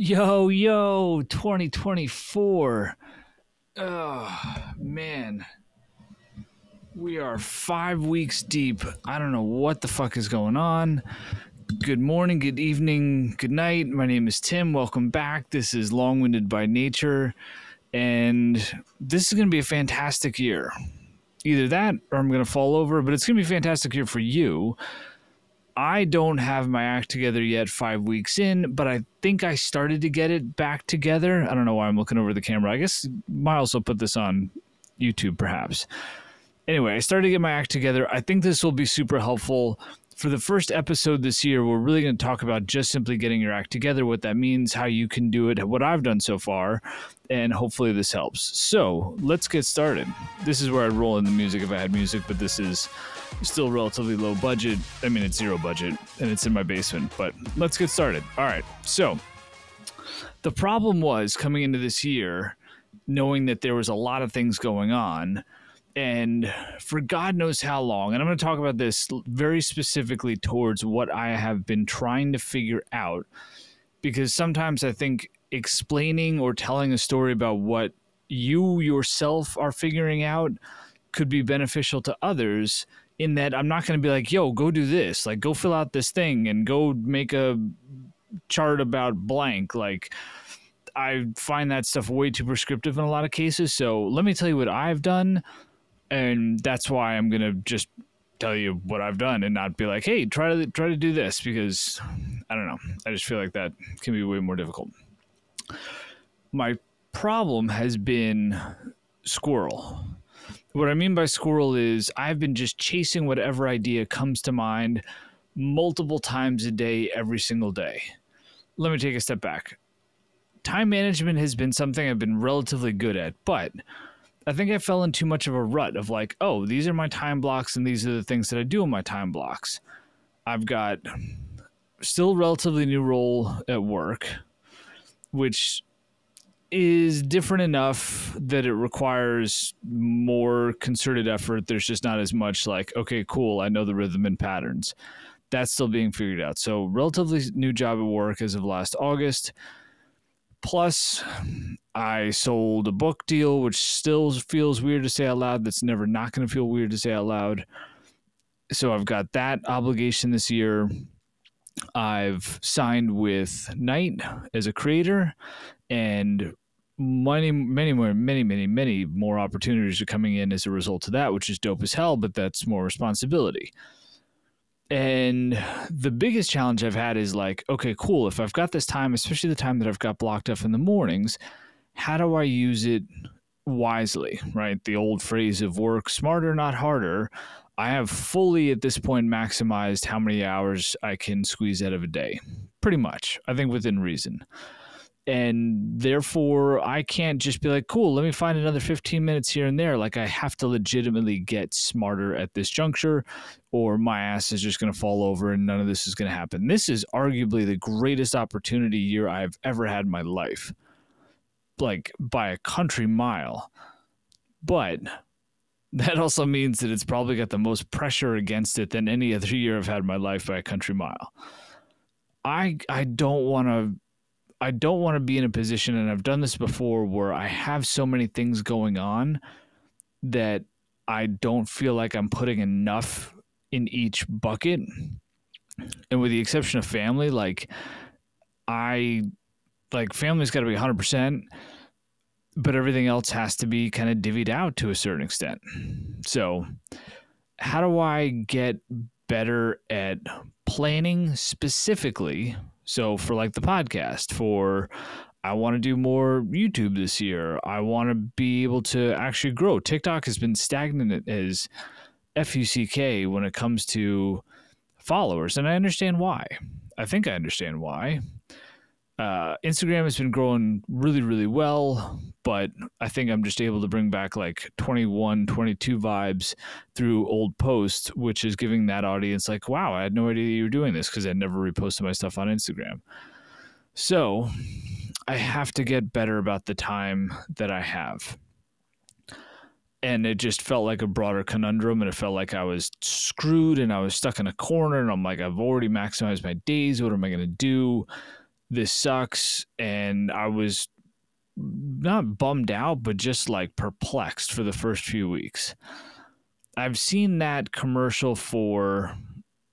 Yo, yo, 2024. Oh, man. We are five weeks deep. I don't know what the fuck is going on. Good morning, good evening, good night. My name is Timm. Welcome back. This is Long Winded by Nature. And this is going to be a fantastic year. Either that or I'm going to fall over, but it's going to be a fantastic year for you I don't have my act together yet, five weeks in, but I think I started to get it back together. I don't know why I'm looking over the camera. I guess Miles will put this on YouTube, perhaps. Anyway, I started to get my act together. I think this will be super helpful. For the first episode this year, we're really going to talk about just simply getting your act together, what that means, how you can do it, what I've done so far, and hopefully this helps. So let's get started. This is where I'd roll in the music if I had music, but this is still relatively low budget. I mean, it's zero budget and it's in my basement, but let's get started. All right. So, the problem was coming into this year, knowing that there was a lot of things going on, and for God knows how long, and I'm going to talk about this very specifically towards what I have been trying to figure out, because sometimes I think explaining or telling a story about what you yourself are figuring out could be beneficial to others in that I'm not going to be like, yo, go do this. Like, go fill out this thing and go make a chart about blank. Like, I find that stuff way too prescriptive in a lot of cases. So let me tell you what I've done. And that's why I'm to just tell you what I've done and not be like, hey, try to try to do this because I don't know. I just feel like that can be way more difficult. My problem has been squirrel what I mean by squirrel is I've been just chasing whatever idea comes to mind multiple times a day, every single day. Let me take a step back. Time management has been something I've been relatively good at, but I think I fell in too much of a rut of like, oh, these are my time blocks and these are the things that I do in my time blocks. I've got still relatively new role at work, which is different enough that it requires more concerted effort. There's just not as much like, okay, cool, I know the rhythm and patterns. That's still being figured out. So, relatively new job at work as of last August. Plus, I sold a book deal, which still feels weird to say out loud. That's never not going to feel weird to say out loud. So, I've got that obligation this year. I've signed with Night as a creator, and many, many more, many, many, many more opportunities are coming in as a result of that, which is dope as hell, but that's more responsibility. And the biggest challenge I've had is like, okay, cool. If I've got this time, especially the time that I've got blocked up in the mornings, how do I use it wisely, right? The old phrase of work smarter, not harder. I have fully at this point maximized how many hours I can squeeze out of a day. Pretty much, I think within reason and therefore I can't just be like, cool, let me find another 15 minutes here and there. Like I have to legitimately get smarter at this juncture, or my ass is just going to fall over and none of this is going to happen. This is arguably the greatest opportunity year I've ever had in my life, like by a country mile. But that also means that it's probably got the most pressure against it than any other year I've had in my life by a country mile. I I don't want to I don't want to be in a position, and I've done this before, where I have so many things going on that I don't feel like I'm putting enough in each bucket. And with the exception of family, like I like family's got to be 100%, but everything else has to be kind of divvied out to a certain extent. So, how do I get better at planning specifically so for like the podcast, for I want to do more YouTube this year. I want to be able to actually grow. TikTok has been stagnant as FUCK when it comes to followers, and I understand why. I think I understand why. Uh, Instagram has been growing really, really well, but I think I'm just able to bring back like 21, 22 vibes through old posts, which is giving that audience like, wow, I had no idea you were doing this because I never reposted my stuff on Instagram. So I have to get better about the time that I have. And it just felt like a broader conundrum, and it felt like I was screwed and I was stuck in a corner. And I'm like, I've already maximized my days. What am I going to do? This sucks. And I was not bummed out, but just like perplexed for the first few weeks. I've seen that commercial for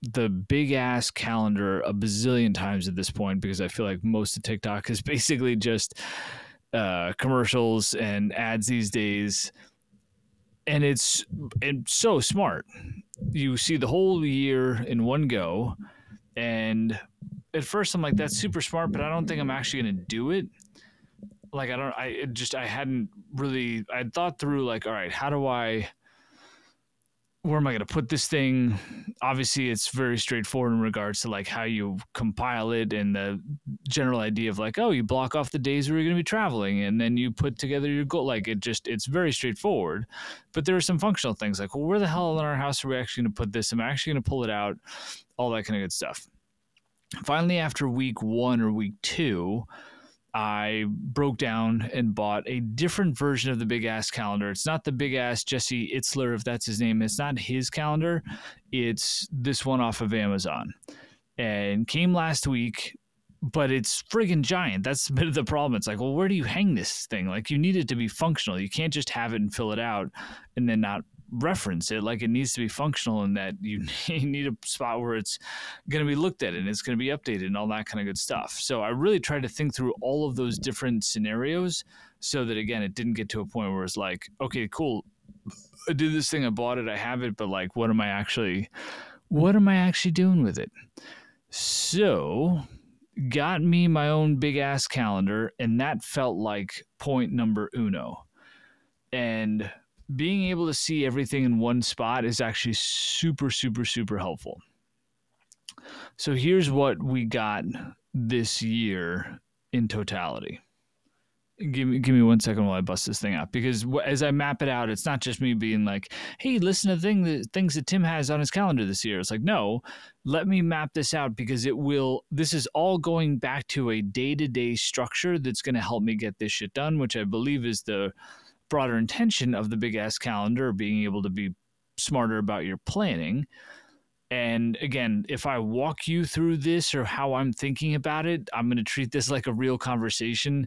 the big ass calendar a bazillion times at this point because I feel like most of TikTok is basically just uh, commercials and ads these days. And it's it's so smart. You see the whole year in one go. And at first I'm like, that's super smart, but I don't think I'm actually gonna do it. Like I don't I just I hadn't really I thought through like, all right, how do I where am I going to put this thing? Obviously, it's very straightforward in regards to like how you compile it and the general idea of like, oh, you block off the days where you're going to be traveling and then you put together your goal. Like it just, it's very straightforward. But there are some functional things like, well, where the hell in our house are we actually going to put this? Am I actually going to pull it out? All that kind of good stuff. Finally, after week one or week two, I broke down and bought a different version of the big ass calendar. It's not the big ass Jesse Itzler, if that's his name. It's not his calendar. It's this one off of Amazon. And came last week, but it's friggin' giant. That's a bit of the problem. It's like, well, where do you hang this thing? Like, you need it to be functional. You can't just have it and fill it out and then not reference it like it needs to be functional and that you need a spot where it's going to be looked at and it's going to be updated and all that kind of good stuff. So i really tried to think through all of those different scenarios so that again it didn't get to a point where it's like okay cool. I did this thing i bought it i have it but like what am i actually what am i actually doing with it? So got me my own big ass calendar and that felt like point number uno. And being able to see everything in one spot is actually super, super, super helpful. So here's what we got this year in totality. Give me give me one second while I bust this thing out because as I map it out, it's not just me being like, "Hey, listen to thing that, things that Timm has on his calendar this year." It's like, no, let me map this out because it will. This is all going back to a day to day structure that's going to help me get this shit done, which I believe is the broader intention of the big ass calendar, being able to be smarter about your planning. And again, if I walk you through this or how I'm thinking about it, I'm going to treat this like a real conversation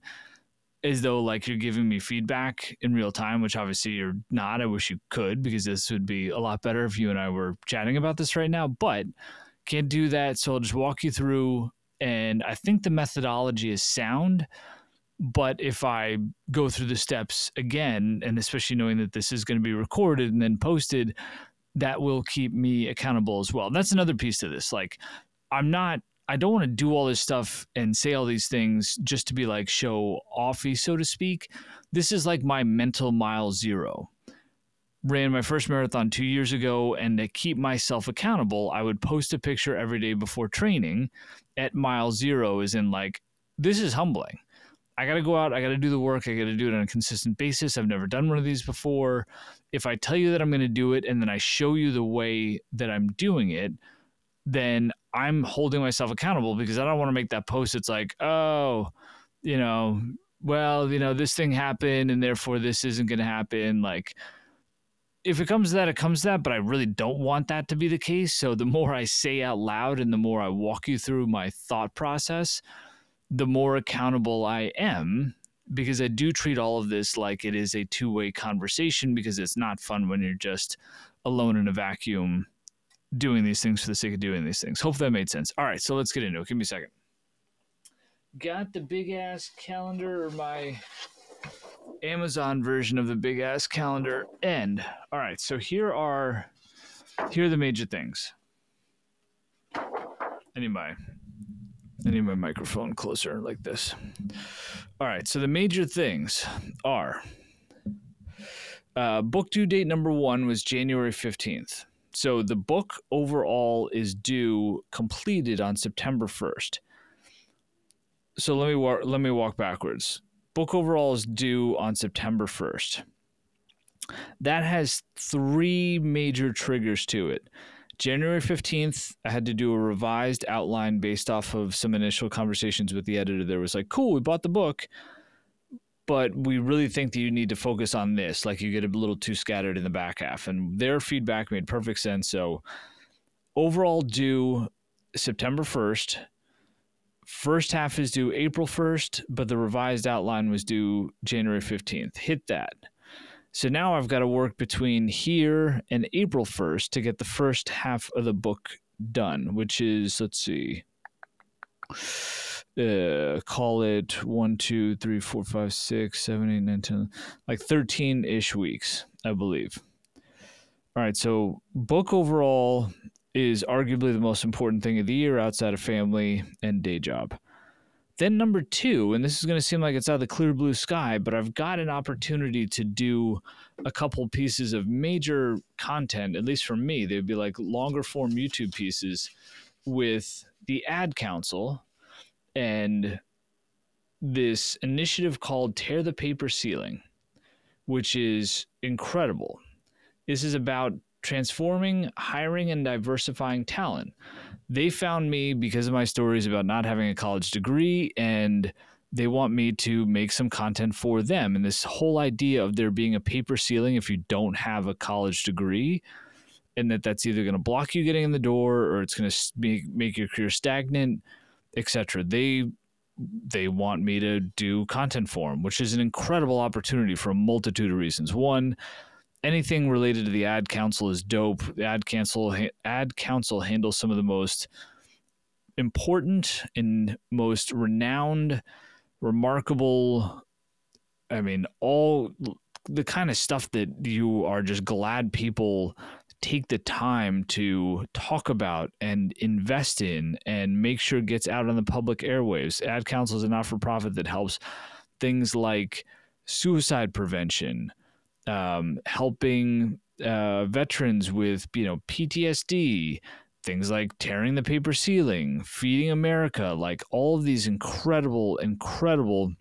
as though like you're giving me feedback in real time, which obviously you're not. I wish you could because this would be a lot better if you and I were chatting about this right now, but can't do that. So I'll just walk you through. And I think the methodology is sound. But if I go through the steps again, and especially knowing that this is going to be recorded and then posted, that will keep me accountable as well. And that's another piece to this. Like, I'm not, I don't want to do all this stuff and say all these things just to be like show offy, so to speak. This is like my mental mile zero. Ran my first marathon two years ago, and to keep myself accountable, I would post a picture every day before training at mile zero, is in like, this is humbling I got to go out. I got to do the work. I got to do it on a consistent basis. I've never done one of these before. If I tell you that I'm going to do it and then I show you the way that I'm doing it, then I'm holding myself accountable because I don't want to make that post. It's like, oh, you know, well, you know, this thing happened and therefore this isn't going to happen. Like, if it comes to that, it comes to that, but I really don't want that to be the case. So the more I say out loud and the more I walk you through my thought process, the more accountable I am because I do treat all of this like it is a two way conversation because it's not fun when you're just alone in a vacuum doing these things for the sake of doing these things. Hope that made sense. All right, so let's get into it. Give me a second. Got the big ass calendar or my Amazon version of the big ass calendar end. All right, so here are here are the major things. I I need my microphone closer like this. All right. So the major things are uh, book due date number one was January 15th. So the book overall is due completed on September 1st. So let me wa- let me walk backwards. Book overall is due on September 1st. That has three major triggers to it. January 15th, I had to do a revised outline based off of some initial conversations with the editor. There was like, cool, we bought the book, but we really think that you need to focus on this. Like you get a little too scattered in the back half. And their feedback made perfect sense. So overall, due September 1st, First half is due April 1st, but the revised outline was due January 15th. Hit that. So now I've got to work between here and April 1st to get the first half of the book done, which is, let's see, uh, call it one, two, three, four, five, six, seven, eight, nine, ten, like 13 ish weeks, I believe. All right, so book overall is arguably the most important thing of the year outside of family and day job. Then number two, and this is going to seem like it's out of the clear blue sky, but I've got an opportunity to do a couple pieces of major content, at least for me. They'd be like longer form YouTube pieces with the Ad Council and this initiative called Tear the Paper Ceiling, which is incredible. This is about transforming, hiring, and diversifying talent. They found me because of my stories about not having a college degree, and they want me to make some content for them. And this whole idea of there being a paper ceiling if you don't have a college degree, and that that's either going to block you getting in the door or it's going to make, make your career stagnant, etc. They they want me to do content for them, which is an incredible opportunity for a multitude of reasons. One, anything related to the ad council is dope. The ad council ad council handles some of the most important and most renowned, remarkable. I mean, all the kind of stuff that you are just glad people take the time to talk about and invest in and make sure gets out on the public airwaves. Ad Council is a not for profit that helps things like suicide prevention, um, helping uh, veterans with you know PTSD, things like tearing the paper ceiling, feeding America, like all of these incredible, incredible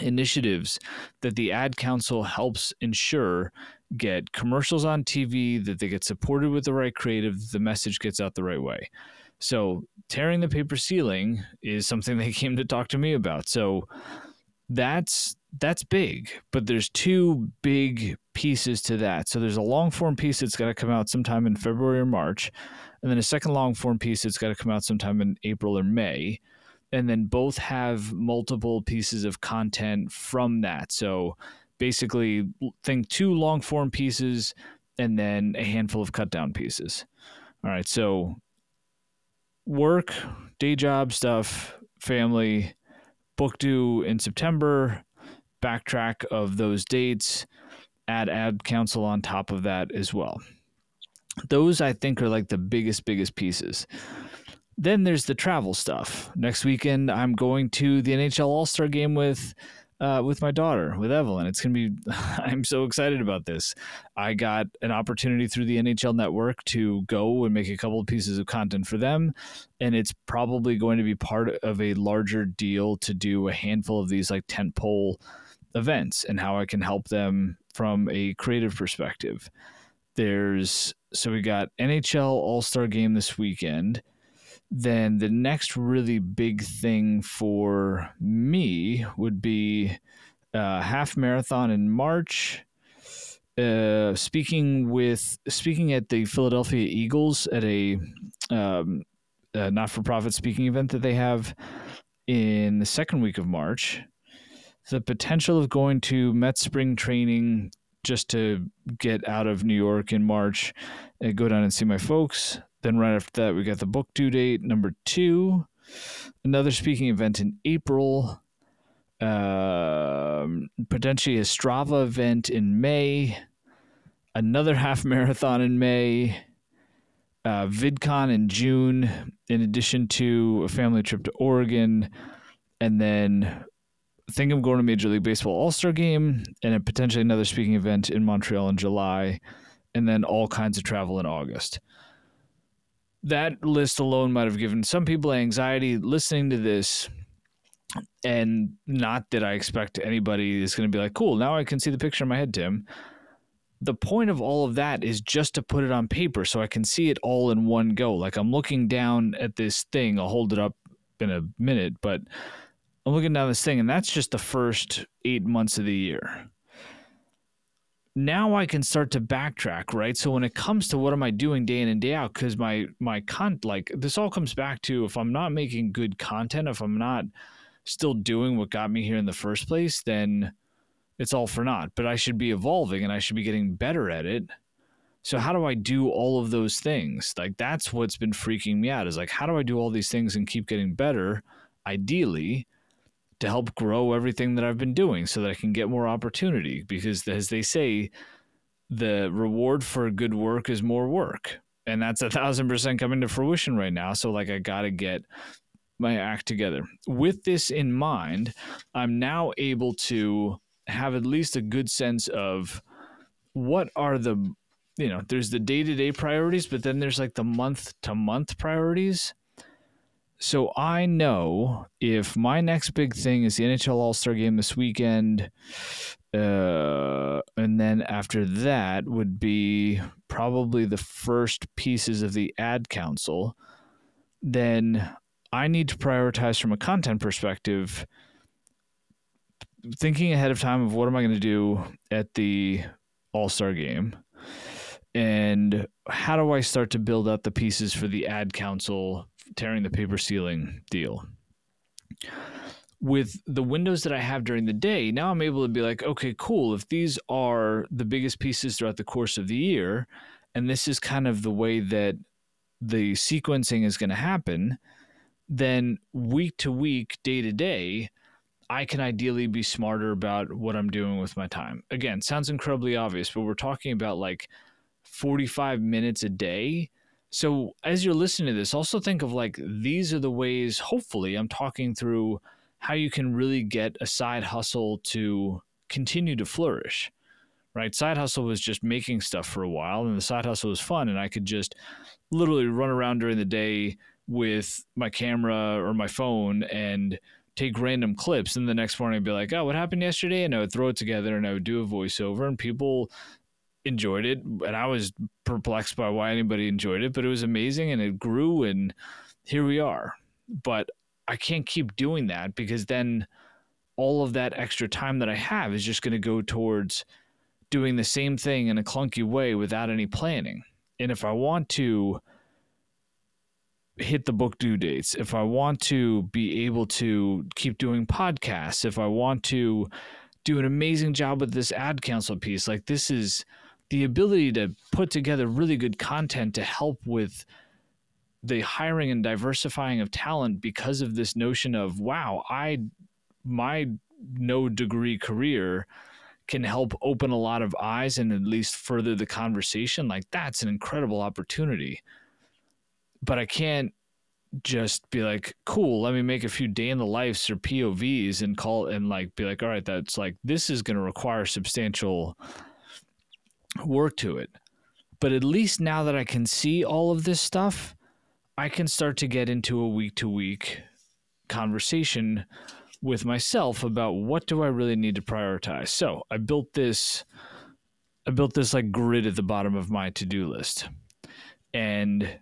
initiatives that the ad council helps ensure get commercials on TV, that they get supported with the right creative, the message gets out the right way. So tearing the paper ceiling is something they came to talk to me about. So that's that's big, but there's two big pieces to that. So there's a long form piece that's got to come out sometime in February or March, and then a second long form piece that's got to come out sometime in April or May. And then both have multiple pieces of content from that. So basically, think two long form pieces and then a handful of cut down pieces. All right. So work, day job stuff, family, book due in September, backtrack of those dates, add ad council on top of that as well. Those I think are like the biggest, biggest pieces. Then there's the travel stuff. Next weekend, I'm going to the NHL All Star game with uh, with my daughter, with Evelyn. It's going to be, I'm so excited about this. I got an opportunity through the NHL network to go and make a couple of pieces of content for them. And it's probably going to be part of a larger deal to do a handful of these like tentpole events and how I can help them from a creative perspective. There's, so we got NHL All Star game this weekend then the next really big thing for me would be uh, half marathon in March. Uh, speaking with speaking at the Philadelphia Eagles at a, um, a not-for-profit speaking event that they have in the second week of March. The potential of going to Met spring training just to get out of New York in March and go down and see my folks. Then right after that, we got the book due date number two, another speaking event in April, uh, potentially a Strava event in May, another half marathon in May, uh, VidCon in June, in addition to a family trip to Oregon, and then think I'm going to Major League Baseball All Star Game, and potentially another speaking event in Montreal in July, and then all kinds of travel in August that list alone might have given some people anxiety listening to this and not that I expect anybody is going to be like, cool, now I can see the picture in my head, Timm. The point of all of that is just to put it on paper so I can see it all in one go. Like I'm looking down at this thing, I'll hold it up in a minute, but I'm looking down this thing, and that's just the first eight months of the year. now I can start to backtrack, right? So when it comes to what am I doing day in and day out, because my my con like this all comes back to if I'm not making good content, if I'm not still doing what got me here in the first place, then it's all for naught. But I should be evolving and I should be getting better at it. So how do I do all of those things? Like that's what's been freaking me out is like how do I do all these things and keep getting better, ideally, to help grow everything that I've been doing so that I can get more opportunity because as they say, the reward for good work is more work. And that's a thousand percent coming to fruition right now. So like I gotta get my act together. With this in mind, I'm now able to have at least a good sense of what are the you know there's the day-to-day priorities but then there's like the month to month priorities so i know if my next big thing is the nhl all-star game this weekend uh, and then after that would be probably the first pieces of the ad council then i need to prioritize from a content perspective thinking ahead of time of what am I going to do at the All Star game, and how do I start to build up the pieces for the ad council tearing the paper ceiling deal. With the windows that I have during the day, now I'm able to be like, okay, cool. If these are the biggest pieces throughout the course of the year, and this is kind of the way that the sequencing is going to happen, then week to week, day to day, I can ideally be smarter about what I'm doing with my time. Again, sounds incredibly obvious, but we're talking about like 45 minutes a day. So as you're listening to this, also think of like these are the ways, hopefully, I'm talking through how you can really get a side hustle to continue to flourish. Right? Side hustle was just making stuff for a while, and the side hustle was fun, and I could just literally run around during the day with my camera or my phone and take random clips and the next morning I'd be like, oh, what happened yesterday? And I would throw it together and I would do a voiceover and people enjoyed it. And I was perplexed by why anybody enjoyed it, but it was amazing and it grew and here we are. But I can't keep doing that because then all of that extra time that I have is just going to go towards doing the same thing in a clunky way without any planning. And if I want to hit the book due dates, if I want to be able to keep doing podcasts, if I want to do an amazing job with this ad council piece, like this is the ability to put together really good content to help with the hiring and diversifying of talent because of this notion of wow, I my no degree career can help open a lot of eyes and at least further the conversation like that's an incredible opportunity. But I can't just be like, cool, let me make a few day in the lives or POVs and call and like be like, all right, that's like this is going to require substantial work to it. But at least now that I can see all of this stuff, I can start to get into a week to week conversation with myself about what do I really need to prioritize. So I built this I built this like grid at the bottom of my to-do list. And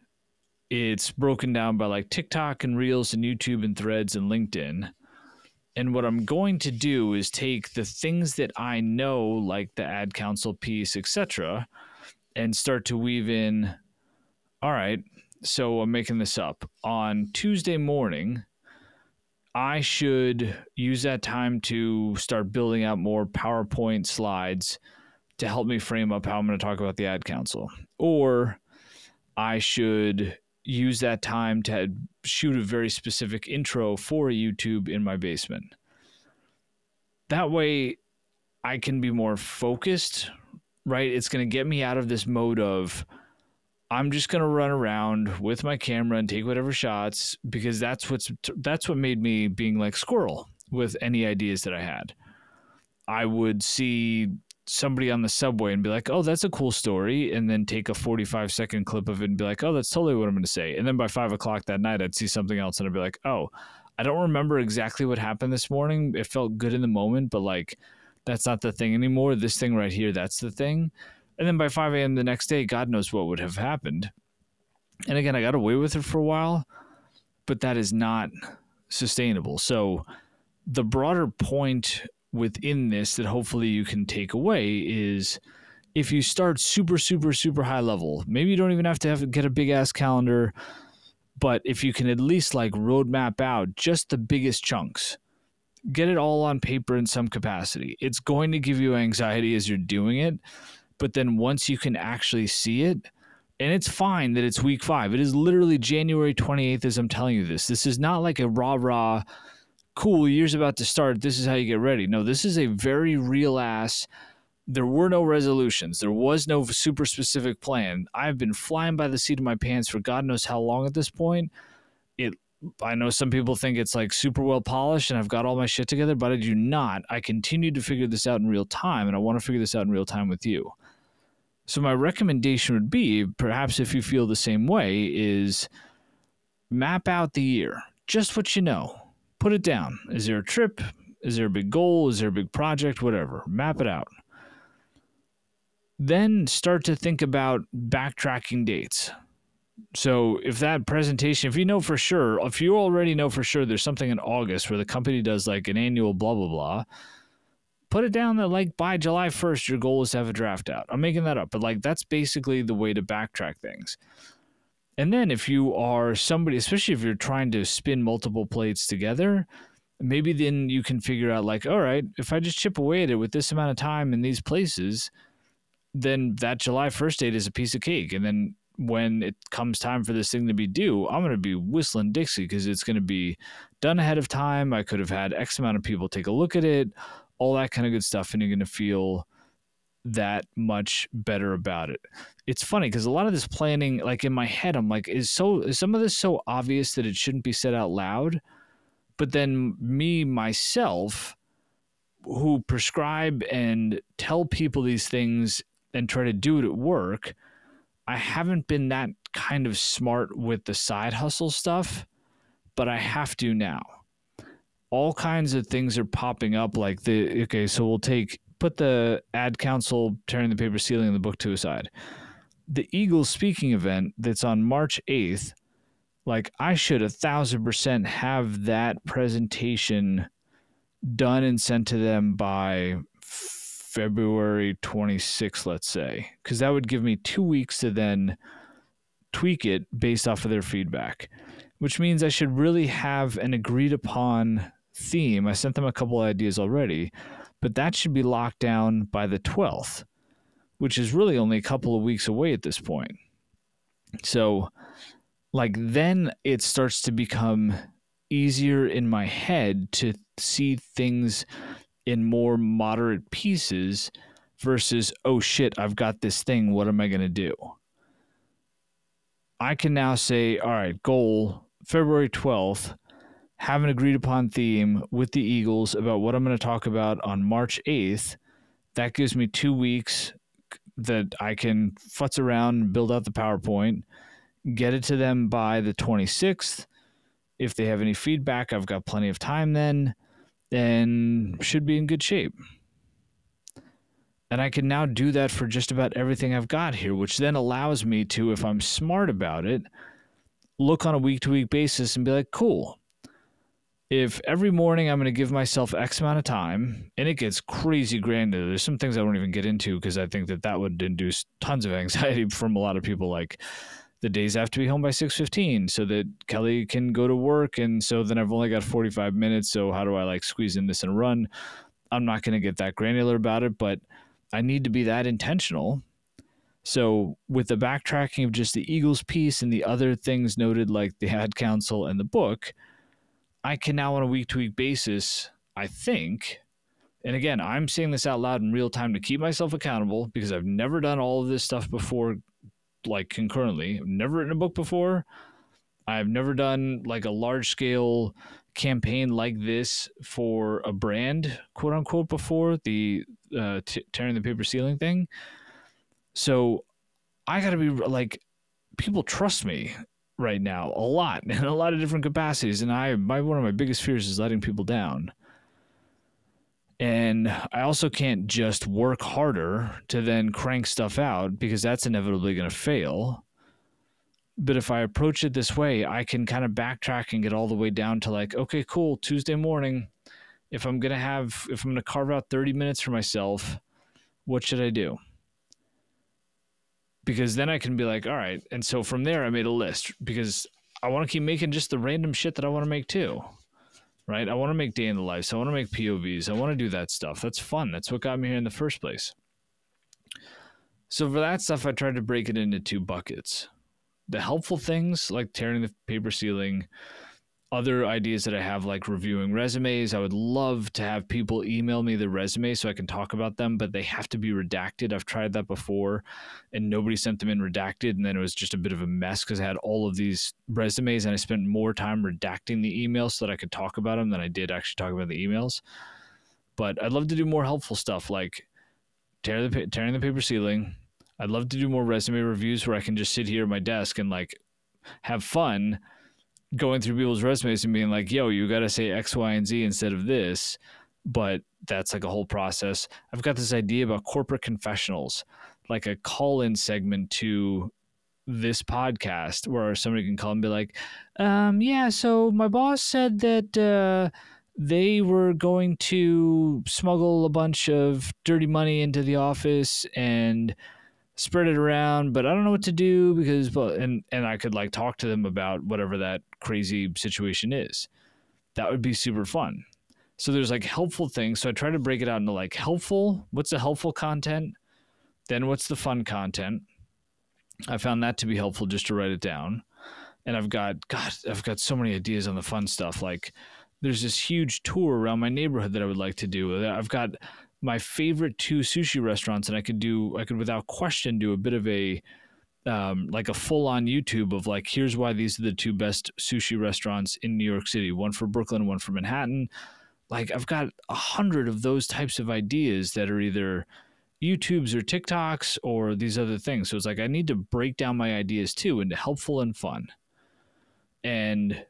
it's broken down by like TikTok and Reels and YouTube and Threads and LinkedIn. And what I'm going to do is take the things that I know, like the ad council piece, etc., and start to weave in. All right, so I'm making this up. On Tuesday morning, I should use that time to start building out more PowerPoint slides to help me frame up how I'm going to talk about the ad council. Or I should use that time to shoot a very specific intro for YouTube in my basement. That way, I can be more focused, right? It's going to get me out of this mode of, I'm just going to run around with my camera and take whatever shots because that's what's that's what made me being like squirrel with any ideas that I had. I would see somebody on the subway and be like, "Oh, that's a cool story," and then take a forty-five second clip of it and be like, "Oh, that's totally what I'm going to say." And then by five o'clock that night, I'd see something else and I'd be like, "Oh, I don't remember exactly what happened this morning. It felt good in the moment, but like, that's not the thing anymore. This thing right here, that's the thing." And then by five a.m. the next day, God knows what would have happened. And again, I got away with it for a while, but that is not sustainable. So the broader point within this that hopefully you can take away is if you start super, super, super high level, maybe you don't even have to have get a big ass calendar, but if you can at least like roadmap out just the biggest chunks, get it all on paper in some capacity. It's going to give you anxiety as you're doing it, but then once you can actually see it, and it's fine that it's week five. It is literally January 28th as I'm telling you this. This is not like a rah rah, cool, year's about to start. This is how you get ready. No, this is a very real ass there were no resolutions. There was no super specific plan. I've been flying by the seat of my pants for God knows how long at this point. It I know some people think it's like super well polished and I've got all my shit together, but I do not. I continue to figure this out in real time and I want to figure this out in real time with you. So my recommendation would be perhaps if you feel the same way is map out the year. Just what you know. Put it down. Is there a trip? Is there a big goal? Is there a big project? Whatever. Map it out then start to think about backtracking dates. So if that presentation, if you know for sure, if you already know for sure there's something in August where the company does like an annual blah blah blah, put it down that like by July 1st your goal is to have a draft out. I'm making that up, but like that's basically the way to backtrack things. And then if you are somebody, especially if you're trying to spin multiple plates together, maybe then you can figure out like, all right, if I just chip away at it with this amount of time in these places, then that July 1st date is a piece of cake. And then when it comes time for this thing to be due, I'm going to be whistling Dixie because it's going to be done ahead of time. I could have had X amount of people take a look at it, all that kind of good stuff. And you're going to feel that much better about it. It's funny because a lot of this planning, like in my head, I'm like, is so is some of this so obvious that it shouldn't be said out loud? But then me myself, who prescribe and tell people these things and try to do it at work, I haven't been that kind of smart with the side hustle stuff, but I have to now. All kinds of things are popping up like the okay, so we'll take put the ad council tearing the paper ceiling the book to a side. The Eagles speaking event that's on March 8th, like I should a thousand percent have that presentation done and sent to them by February 26th, let's say, because that would give me two weeks to then tweak it based off of their feedback, which means I should really have an agreed upon theme. I sent them a couple ideas already, but that should be locked down by the 12th, which is really only a couple of weeks away at this point. So, like, then it starts to become easier in my head to see things in more moderate pieces versus, oh shit, I've got this thing. What am I going to do? I can now say, all right, goal February 12th, have an agreed upon theme with the Eagles about what I'm going to talk about on March 8th. That gives me two weeks that I can futz around build out the PowerPoint, get it to them by the 26th. If they have any feedback, I've got plenty of time then and should be in good shape. And I can now do that for just about everything I've got here, which then allows me to, if I'm smart about it, look on a week to week basis and be like, cool. If every morning I'm going to give myself X amount of time, and it gets crazy granular, there's some things I won't even get into because I think that that would induce tons of anxiety from a lot of people. Like, the days have to be home by 6.15 so that kelly can go to work and so then i've only got 45 minutes so how do i like squeeze in this and run i'm not going to get that granular about it but i need to be that intentional so with the backtracking of just the eagles piece and the other things noted like the ad council and the book i can now on a week to week basis i think and again i'm saying this out loud in real time to keep myself accountable because i've never done all of this stuff before like concurrently. I've never written a book before. I've never done like a large scale campaign like this for a brand, quote unquote, before the uh, t- tearing the paper ceiling thing. So I got to be like, people trust me right now a lot in a lot of different capacities, and I my one of my biggest fears is letting people down. And I also can't just work harder to then crank stuff out because that's inevitably going to fail. But if I approach it this way, I can kind of backtrack and get all the way down to like, okay, cool, Tuesday morning. If I'm going to have, if I'm going to carve out 30 minutes for myself, what should I do? Because then I can be like, all right. And so from there, I made a list because I want to keep making just the random shit that I want to make too. Right? I want to make day in the life. So I want to make POVs. I want to do that stuff. That's fun. That's what got me here in the first place. So for that stuff, I tried to break it into two buckets. The helpful things like tearing the paper ceiling, other ideas that I have, like reviewing resumes. I would love to have people email me the resume so I can talk about them, but they have to be redacted. I've tried that before and nobody sent them in redacted. And then it was just a bit of a mess because I had all of these resumes and I spent more time redacting the emails so that I could talk about them than I did actually talk about the emails. But I'd love to do more helpful stuff like tear the, tearing the paper ceiling. I'd love to do more resume reviews where I can just sit here at my desk and like have fun going through people's resumes and being like, yo, you got to say X, Y, and Z instead of this. But that's like a whole process. I've got this idea about corporate confessionals, like a call in segment to this podcast where somebody can call and be like, um, yeah, so my boss said that uh, they were going to smuggle a bunch of dirty money into the office and spread it around, but I don't know what to do because well, and and I could like talk to them about whatever that crazy situation is. That would be super fun. So there's like helpful things. So I try to break it out into like helpful, what's the helpful content? Then what's the fun content? I found that to be helpful just to write it down. And I've got God, I've got so many ideas on the fun stuff. Like there's this huge tour around my neighborhood that I would like to do. I've got my favorite two sushi restaurants, and I could do I could without question do a bit of a um, like a full on YouTube of like here's why these are the two best sushi restaurants in New York City, one for Brooklyn, one for Manhattan. Like I've got a hundred of those types of ideas that are either YouTubes or TikToks or these other things. So it's like I need to break down my ideas too into helpful and fun. And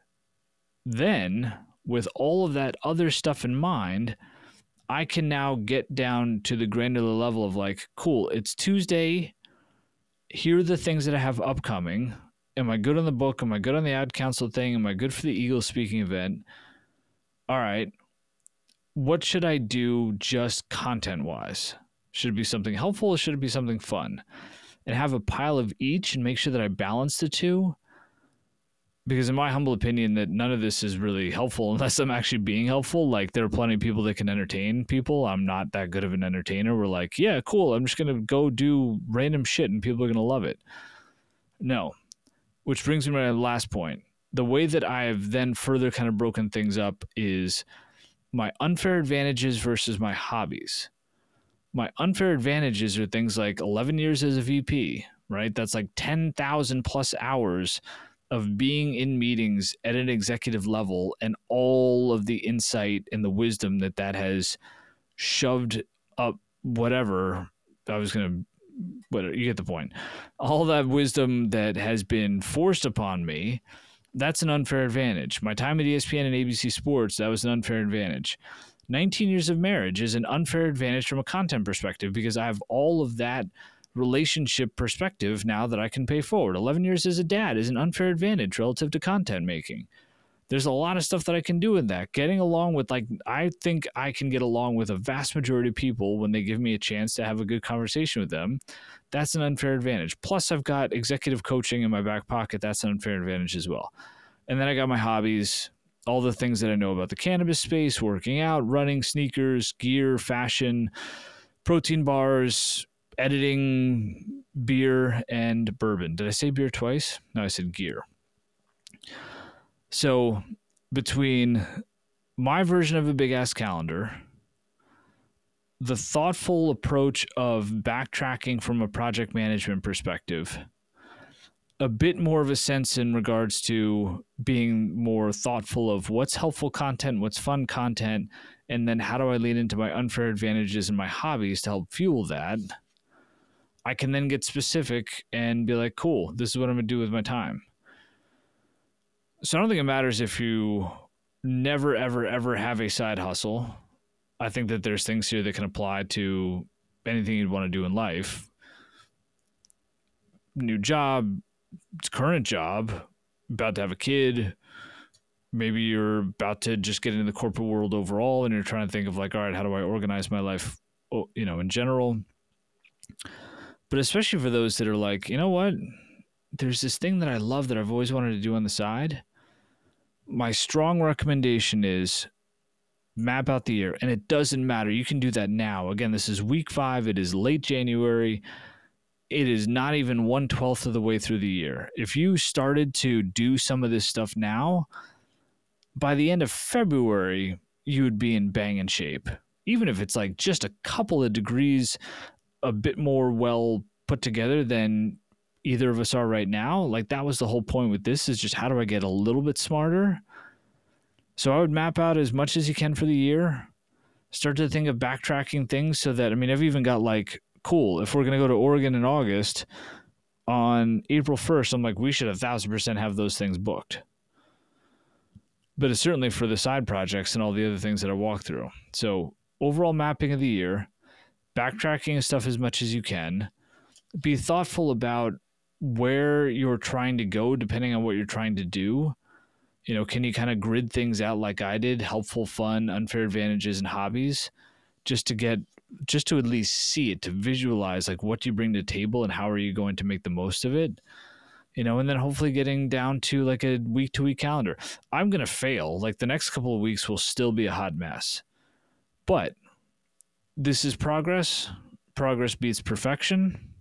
then with all of that other stuff in mind, I can now get down to the granular level of like, cool, it's Tuesday. Here are the things that I have upcoming. Am I good on the book? Am I good on the ad council thing? Am I good for the Eagle speaking event? All right. What should I do just content wise? Should it be something helpful or should it be something fun? And have a pile of each and make sure that I balance the two because in my humble opinion that none of this is really helpful unless i'm actually being helpful. Like there are plenty of people that can entertain people. I'm not that good of an entertainer we're like yeah cool i'm just gonna go do random shit and people are gonna love it. No. Which brings me to my last point. The way that i've then further kind of broken things up is my unfair advantages versus my hobbies. My unfair advantages are things like 11 years as a vp right? That's like 10,000 plus hours of being in meetings at an executive level and all of the insight and the wisdom that that has shoved up whatever I was going to but you get the point. All that wisdom that has been forced upon me, that's an unfair advantage. My time at ESPN and ABC Sports, that was an unfair advantage. 19 years of marriage is an unfair advantage from a content perspective because I have all of that relationship perspective now that I can pay forward. 11 years as a dad is an unfair advantage relative to content making. There's a lot of stuff that I can do in that. Getting along with, like, I think I can get along with a vast majority of people when they give me a chance to have a good conversation with them. That's an unfair advantage. Plus, I've got executive coaching in my back pocket. That's an unfair advantage as well. And then I got my hobbies, all the things that I know about the cannabis space, working out, running, sneakers, gear, fashion, protein bars, editing beer and bourbon. Did I say beer twice? No, I said gear. So between my version of a big ass calendar, the thoughtful approach of backtracking from a project management perspective, a bit more of a sense in regards to being more thoughtful of what's helpful content, what's fun content, and then how do I lean into my unfair advantages and my hobbies to help fuel that I can then get specific and be like, cool, this is what I'm going to do with my time. So I don't think it matters if you never, ever, ever have a side hustle. I think that there's things here that can apply to anything you'd want to do in life. New job, current job, about to have a kid. Maybe you're about to just get into the corporate world overall and you're trying to think of like, all right, how do I organize my life, oh, you know, in general But especially for those that are like, you know what? There's this thing that I love that I've always wanted to do on the side. My strong recommendation is map out the year. And it doesn't matter. You can do that now. Again, this is week five, it is late January. It is not even one twelfth of the way through the year. If you started to do some of this stuff now, by the end of February, you would be in banging shape. Even if it's like just a couple of degrees a bit more well put together than either of us are right now. Like that was the whole point with this is just how do I get a little bit smarter? So I would map out as much as you can for the year. Start to think of backtracking things so that I mean I've even got like cool if we're gonna go to Oregon in August on April first. I'm like we should a thousand percent have those things booked. But it's certainly for the side projects and all the other things that I walk through. So overall mapping of the year, backtracking stuff as much as you can. Be thoughtful about where you're trying to go depending on what you're trying to do. You know, can you kind of grid things out like I did, helpful, fun, unfair advantages and hobbies just to get just to at least see it, to visualize like what do you bring to the table and how are you going to make the most of it? You know, and then hopefully getting down to like a week to week calendar. I'm going to fail. Like the next couple of weeks will still be a hot mess. But this is progress. Progress beats perfection.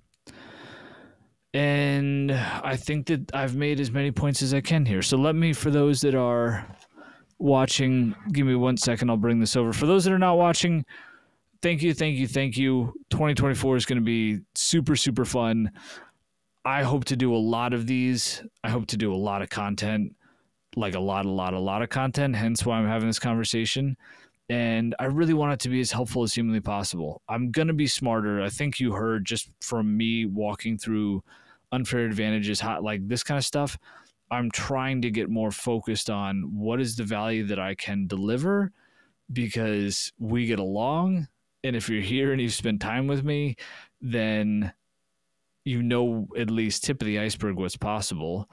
And I think that I've made as many points as I can here. So let me, for those that are watching, give me one second. I'll bring this over. For those that are not watching, thank you, thank you, thank you. 2024 is going to be super, super fun. I hope to do a lot of these. I hope to do a lot of content, like a lot, a lot, a lot of content. Hence why I'm having this conversation and I really want it to be as helpful as humanly possible. I'm going to be smarter. I think you heard just from me walking through unfair advantages, hot, like this kind of stuff. I'm trying to get more focused on what is the value that I can deliver because we get along. And if you're here and you've spent time with me, then you know at least tip of the iceberg what's possible.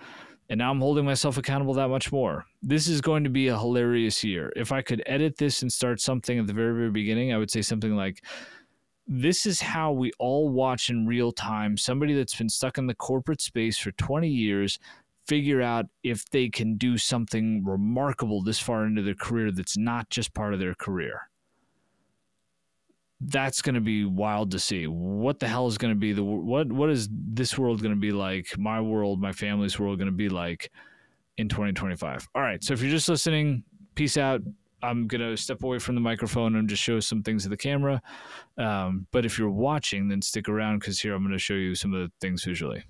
And now I'm holding myself accountable that much more. This is going to be a hilarious year. If I could edit this and start something at the very, very beginning, I would say something like, this is how we all watch in real time somebody that's been stuck in the corporate space for 20 years figure out if they can do something remarkable this far into their career that's not just part of their career that's going to be wild to see. What the hell is going to be the what what is this world going to be like? My world, my family's world going to be like in 2025. All right, so if you're just listening, peace out. I'm going to step away from the microphone and just show some things to the camera. Um, but if you're watching, then stick around because here I'm going to show you some of the things visually.